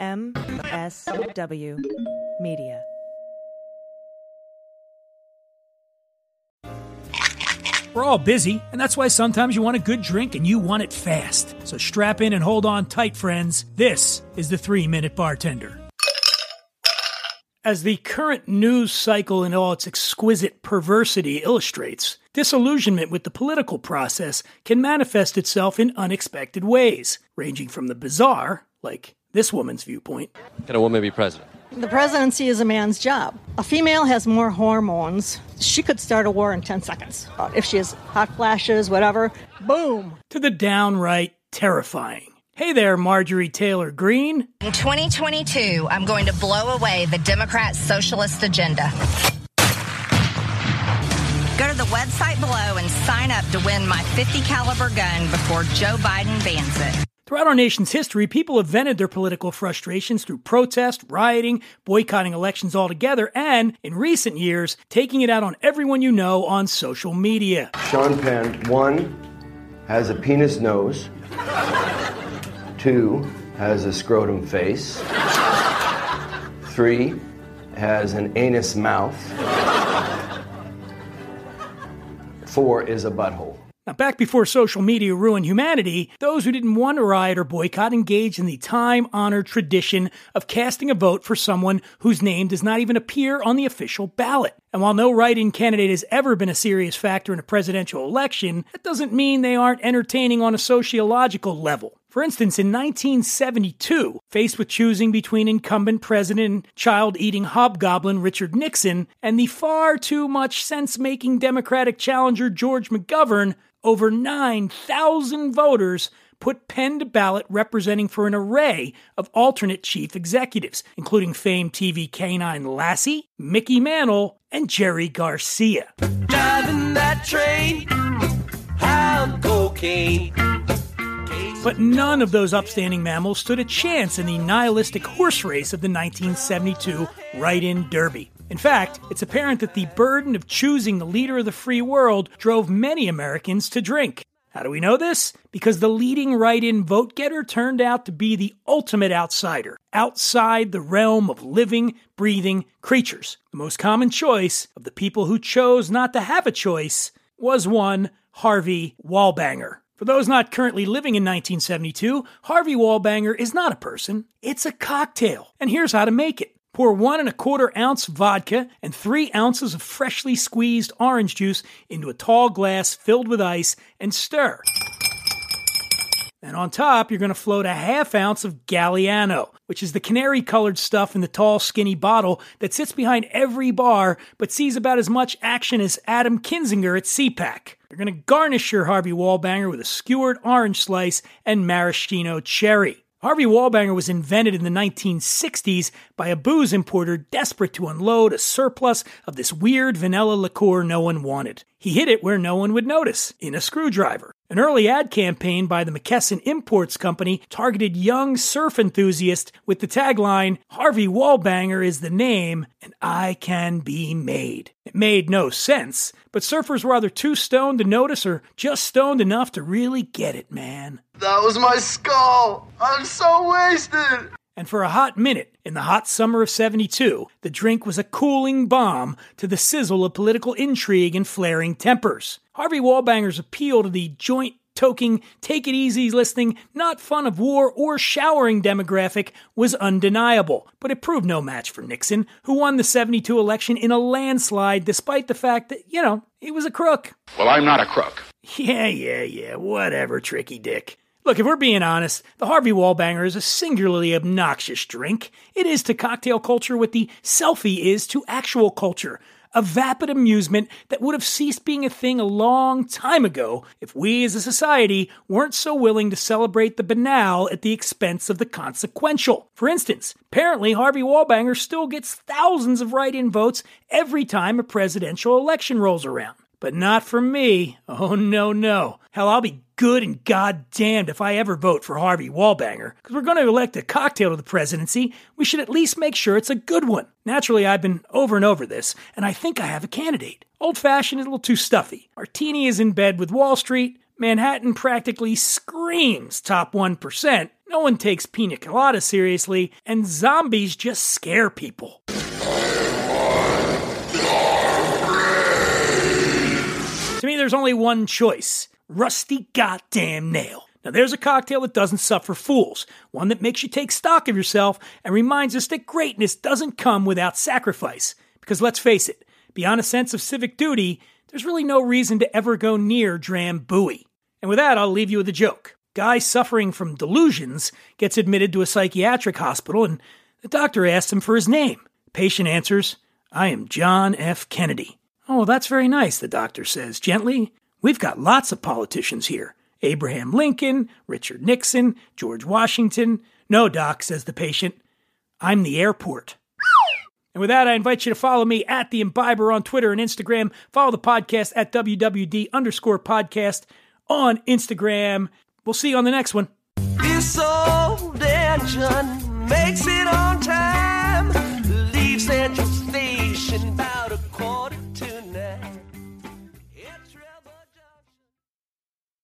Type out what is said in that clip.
MSW Media. We're all busy, and that's why sometimes you want a good drink and you want it fast. So strap in and hold on tight, friends. This is the Three Minute Bartender. As the current news cycle in all its exquisite perversity illustrates, disillusionment with the political process can manifest itself in unexpected ways, ranging from the bizarre, like this woman's viewpoint. Can a woman be president? The presidency is a man's job. A female has more hormones. She could start a war in 10 seconds. Uh, if she has hot flashes, whatever, boom. To the downright terrifying. Hey there, Marjorie Taylor Greene. In 2022, I'm going to blow away the Democrat socialist agenda. Go to the website below and sign up to win my 50 caliber gun before Joe Biden bans it. Throughout our nation's history, people have vented their political frustrations through protest, rioting, boycotting elections altogether, and, in recent years, taking it out on everyone you know on social media. Sean Penn, one, has a penis nose, two, has a scrotum face, three, has an anus mouth, four is a butthole. Now, back before social media ruined humanity, those who didn't want to riot or boycott engaged in the time honored tradition of casting a vote for someone whose name does not even appear on the official ballot. And while no write in candidate has ever been a serious factor in a presidential election, that doesn't mean they aren't entertaining on a sociological level. For instance, in 1972, faced with choosing between incumbent president child eating hobgoblin Richard Nixon and the far too much sense making Democratic challenger George McGovern, over 9,000 voters put pen to ballot representing for an array of alternate chief executives, including famed TV canine Lassie, Mickey Mantle, and Jerry Garcia. Driving that train, high cocaine. But none of those upstanding mammals stood a chance in the nihilistic horse race of the 1972 write in Derby. In fact, it's apparent that the burden of choosing the leader of the free world drove many Americans to drink. How do we know this? Because the leading write in vote getter turned out to be the ultimate outsider, outside the realm of living, breathing creatures. The most common choice of the people who chose not to have a choice was one Harvey Wallbanger. For those not currently living in 1972, Harvey Wallbanger is not a person, it's a cocktail. And here's how to make it. Pour one and a quarter ounce vodka and three ounces of freshly squeezed orange juice into a tall glass filled with ice and stir. And on top, you're going to float a half ounce of Galliano, which is the canary colored stuff in the tall, skinny bottle that sits behind every bar but sees about as much action as Adam Kinzinger at CPAC. You're going to garnish your Harvey Wallbanger with a skewered orange slice and maraschino cherry. Harvey Wallbanger was invented in the 1960s by a booze importer desperate to unload a surplus of this weird vanilla liqueur no one wanted. He hid it where no one would notice, in a screwdriver. An early ad campaign by the McKesson Imports Company targeted young surf enthusiasts with the tagline, Harvey Wallbanger is the name, and I can be made. It made no sense, but surfers were either too stoned to notice or just stoned enough to really get it, man. That was my skull! I'm so wasted! And for a hot minute, in the hot summer of 72, the drink was a cooling balm to the sizzle of political intrigue and flaring tempers. Harvey Wallbanger's appeal to the joint toking, take it easy listening, not fun of war or showering demographic was undeniable, but it proved no match for Nixon, who won the 72 election in a landslide despite the fact that, you know, he was a crook. Well, I'm not a crook. Yeah, yeah, yeah, whatever, tricky dick. Look, if we're being honest, the Harvey Wallbanger is a singularly obnoxious drink. It is to cocktail culture what the selfie is to actual culture. A vapid amusement that would have ceased being a thing a long time ago if we as a society weren't so willing to celebrate the banal at the expense of the consequential. For instance, apparently Harvey Wallbanger still gets thousands of write in votes every time a presidential election rolls around. But not for me. Oh, no, no. Hell, I'll be good and goddamned if I ever vote for Harvey Wallbanger. Because we're going to elect a cocktail to the presidency, we should at least make sure it's a good one. Naturally, I've been over and over this, and I think I have a candidate. Old fashioned is a little too stuffy. Martini is in bed with Wall Street. Manhattan practically screams top 1%. No one takes pina colada seriously, and zombies just scare people. To me, there's only one choice rusty goddamn nail. Now, there's a cocktail that doesn't suffer fools, one that makes you take stock of yourself and reminds us that greatness doesn't come without sacrifice. Because let's face it, beyond a sense of civic duty, there's really no reason to ever go near Dram Drambuie. And with that, I'll leave you with a joke. Guy suffering from delusions gets admitted to a psychiatric hospital, and the doctor asks him for his name. Patient answers, I am John F. Kennedy. Oh, that's very nice, the doctor says gently. We've got lots of politicians here Abraham Lincoln, Richard Nixon, George Washington. No, doc, says the patient. I'm the airport. And with that, I invite you to follow me at the Imbiber on Twitter and Instagram. Follow the podcast at WWD underscore podcast on Instagram. We'll see you on the next one. This old engine makes it time.